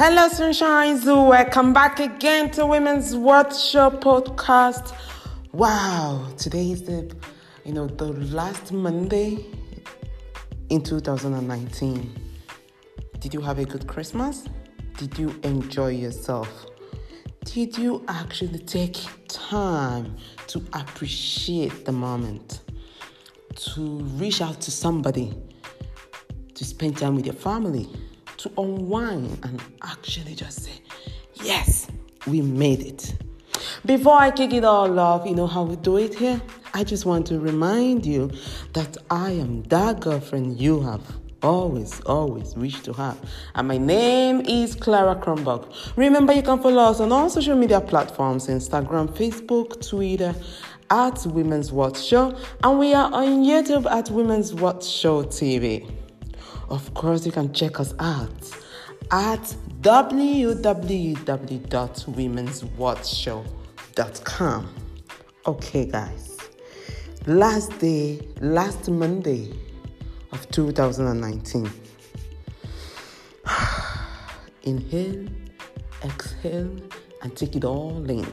Hello, Sunshine Zoo. Welcome back again to Women's World Show podcast. Wow, today is the, you know, the last Monday in 2019. Did you have a good Christmas? Did you enjoy yourself? Did you actually take time to appreciate the moment? To reach out to somebody? To spend time with your family? To unwind and actually just say, Yes, we made it. Before I kick it all off, you know how we do it here? I just want to remind you that I am that girlfriend you have always, always wished to have. And my name is Clara Kronberg. Remember, you can follow us on all social media platforms Instagram, Facebook, Twitter at Women's Watch Show, and we are on YouTube at Women's Watch Show TV. Of course, you can check us out at www.womenswatchshow.com. Okay, guys. Last day, last Monday of 2019. Inhale, exhale, and take it all in.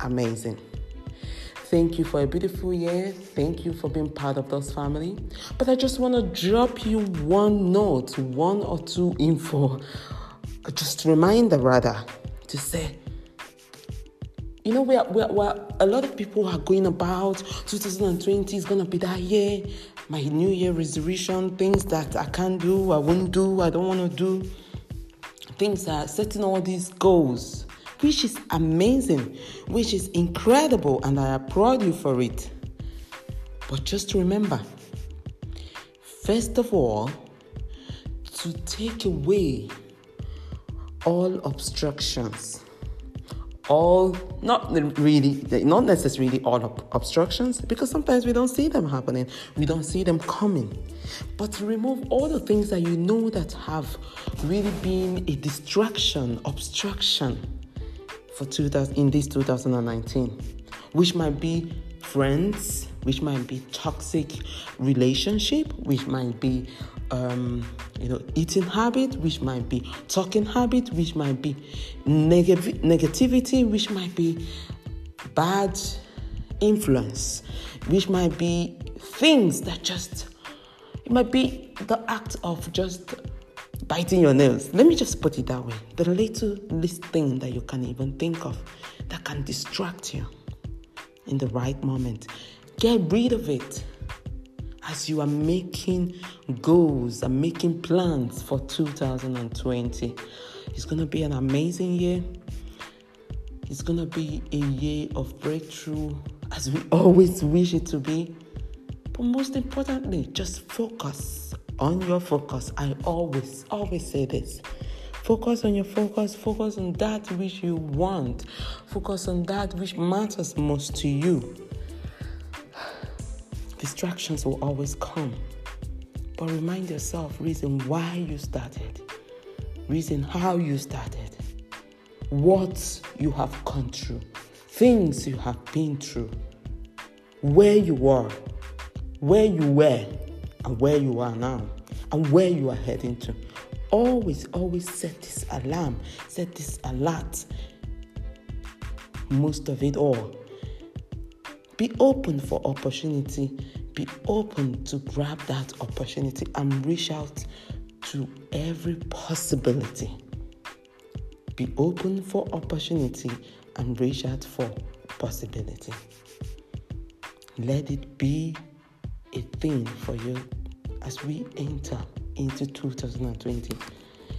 Amazing. Thank you for a beautiful year. Thank you for being part of this family. But I just want to drop you one note, one or two info, just reminder rather, to say, you know, we're, we're, we're, a lot of people are going about 2020 is going to be that year, my New Year resolution, things that I can't do, I won't do, I don't want to do, things are setting all these goals which is amazing, which is incredible, and I applaud you for it. But just remember, first of all, to take away all obstructions all not really not necessarily all obstructions because sometimes we don't see them happening we don't see them coming but to remove all the things that you know that have really been a distraction obstruction for 2000, in this 2019, which might be friends, which might be toxic relationship, which might be um, you know eating habit, which might be talking habit, which might be neg- negativity, which might be bad influence, which might be things that just it might be the act of just biting your nails. Let me just put it that way. The little least thing that you can even think of that can distract you in the right moment. Get rid of it as you are making goals and making plans for 2020. It's going to be an amazing year. It's going to be a year of breakthrough as we always wish it to be. But most importantly, just focus on your focus. I always, always say this. Focus on your focus. Focus on that which you want. Focus on that which matters most to you. Distractions will always come. But remind yourself reason why you started, reason how you started, what you have gone through, things you have been through, where you are, where you were, and where you are now and where you are heading to. Always, always set this alarm, set this alert. Most of it all. Be open for opportunity. Be open to grab that opportunity and reach out to every possibility. Be open for opportunity and reach out for possibility. Let it be a thing for you as we enter into 2020.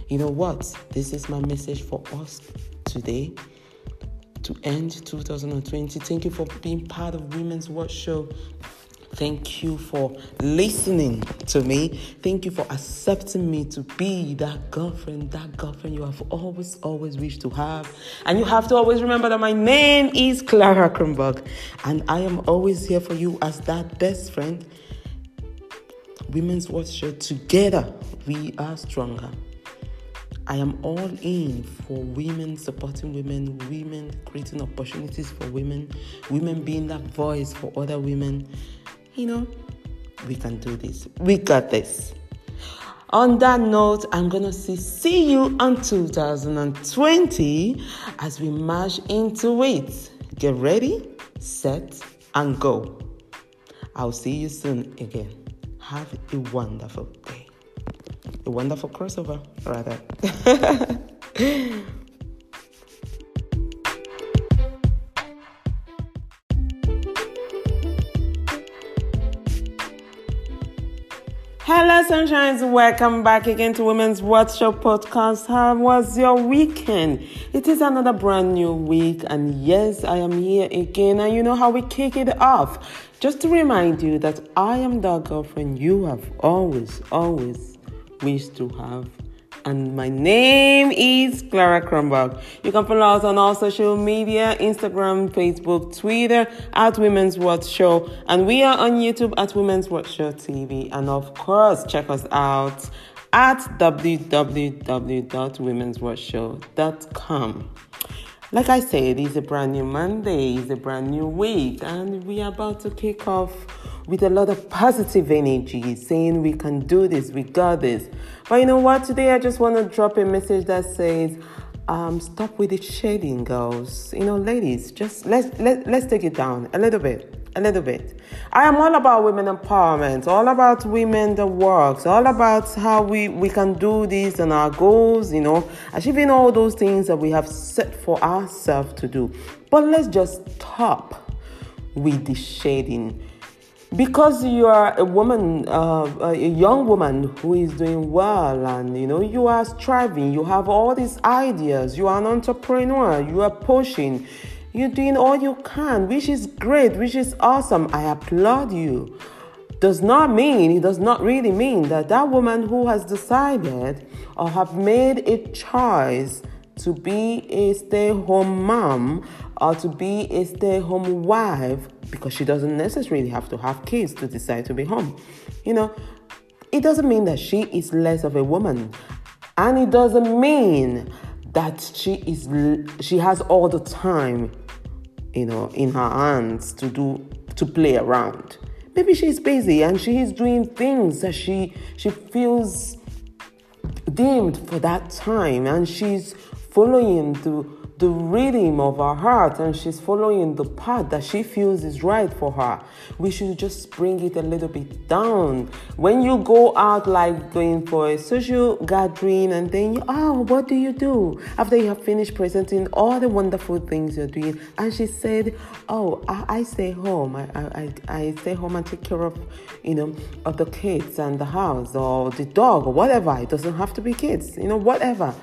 You know what? This is my message for us today to end 2020. Thank you for being part of Women's Watch Show. Thank you for listening to me. Thank you for accepting me to be that girlfriend, that girlfriend you have always, always wished to have. And you have to always remember that my name is Clara Kronberg, and I am always here for you as that best friend Women's Watch Show. Together, we are stronger. I am all in for women supporting women, women creating opportunities for women, women being that voice for other women. You know, we can do this. We got this. On that note, I'm gonna see see you on 2020 as we march into it. Get ready, set, and go. I'll see you soon again. Have a wonderful day. A wonderful crossover, rather. Hello, sunshines. Welcome back again to Women's Workshop Podcast. How was your weekend? It is another brand new week, and yes, I am here again. And you know how we kick it off. Just to remind you that I am the girlfriend you have always, always wished to have and my name is Clara Kronberg. You can follow us on all social media Instagram, Facebook, Twitter at Women's World Show, and we are on YouTube at Women's World Show TV. And of course, check us out at www.womensworldshow.com. Like I said, it's a brand new Monday, it's a brand new week, and we are about to kick off with a lot of positive energy, saying we can do this, we got this. But you know what? Today I just want to drop a message that says, um, stop with the shading, girls. You know, ladies, just let's let, let's take it down a little bit. A little bit. I am all about women empowerment, all about women that works, all about how we, we can do this and our goals, you know, achieving all those things that we have set for ourselves to do. But let's just stop with the shading because you are a woman, uh, a young woman who is doing well, and you know you are striving. You have all these ideas. You are an entrepreneur. You are pushing. You're doing all you can, which is great, which is awesome. I applaud you. Does not mean it does not really mean that that woman who has decided or have made a choice to be a stay-home mom or to be a stay-home wife because she doesn't necessarily have to have kids to decide to be home. You know, it doesn't mean that she is less of a woman. And it doesn't mean that she is she has all the time, you know, in her hands to do to play around. Maybe she's busy and she is doing things that she she feels deemed for that time and she's following the the rhythm of her heart and she's following the path that she feels is right for her. We should just bring it a little bit down. When you go out, like going for a social gathering, and then you, oh, what do you do after you have finished presenting all the wonderful things you're doing? And she said, oh, I, I stay home. I, I, I stay home and take care of, you know, of the kids and the house or the dog or whatever. It doesn't have to be kids, you know, whatever.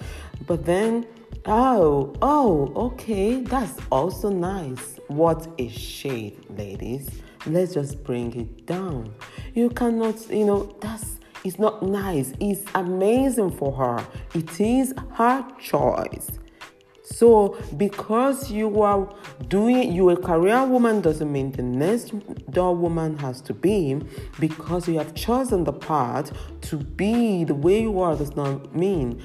But then Oh, oh, okay. That's also nice. What a shade, ladies. Let's just bring it down. You cannot, you know, that's it's not nice. It's amazing for her. It is her choice. So, because you are doing, you a career woman doesn't mean the next door woman has to be. Because you have chosen the path to be the way you are does not mean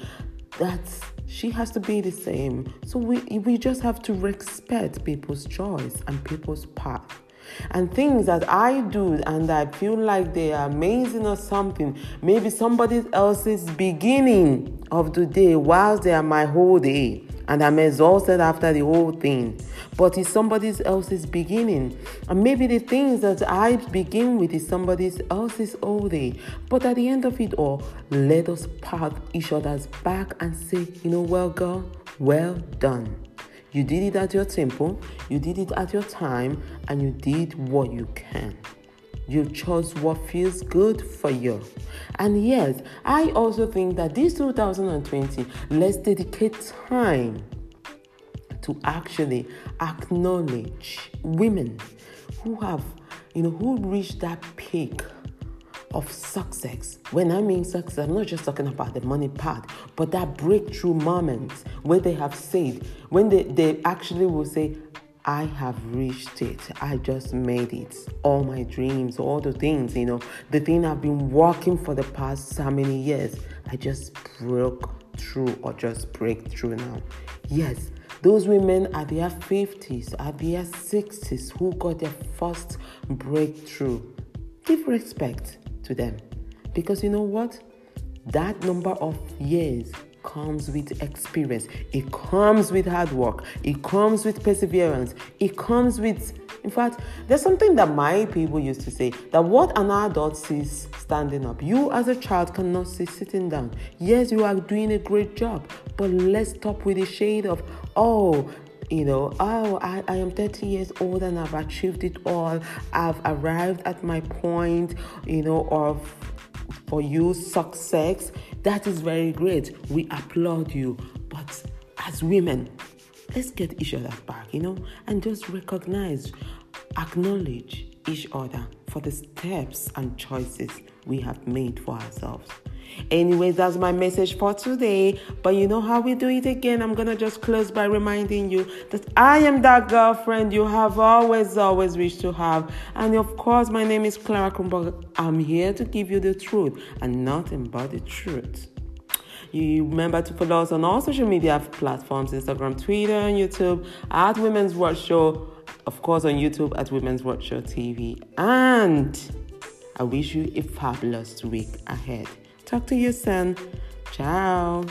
that's she has to be the same. So we we just have to respect people's choice and people's path. And things that I do and I feel like they are amazing or something, maybe somebody else's beginning of the day whilst they are my whole day and I'm exhausted after the whole thing. But it's somebody else's beginning. And maybe the things that I begin with is somebody else's all day. But at the end of it all, let us pat each other's back and say, you know, well, girl, well done. You did it at your tempo, you did it at your time, and you did what you can. You chose what feels good for you. And yes, I also think that this 2020, let's dedicate time to actually acknowledge women who have, you know, who reached that peak of success. When I mean success, I'm not just talking about the money part, but that breakthrough moment where they have said, when they, they actually will say, I have reached it. I just made it. All my dreams, all the things, you know, the thing I've been working for the past so many years, I just broke through or just break through now. Yes, those women at their 50s, at their 60s who got their first breakthrough, give respect to them. Because you know what? that number of years comes with experience, it comes with hard work, it comes with perseverance, it comes with in fact, there's something that my people used to say that what an adult sees standing up, you as a child cannot see sitting down. Yes, you are doing a great job, but let's stop with the shade of, oh, you know, oh, I, I am 30 years old and I've achieved it all. I've arrived at my point, you know, of for you success. That is very great. We applaud you. But as women, let's get each other back, you know, and just recognize, acknowledge each other for the steps and choices we have made for ourselves. Anyways, that's my message for today. But you know how we do it again? I'm gonna just close by reminding you that I am that girlfriend you have always, always wished to have. And of course, my name is Clara Kronberg. I'm here to give you the truth and nothing but the truth. You remember to follow us on all social media platforms Instagram, Twitter, and YouTube at Women's World Show. Of course, on YouTube at Women's World Show TV. And I wish you a fabulous week ahead. Talk to you soon. Ciao.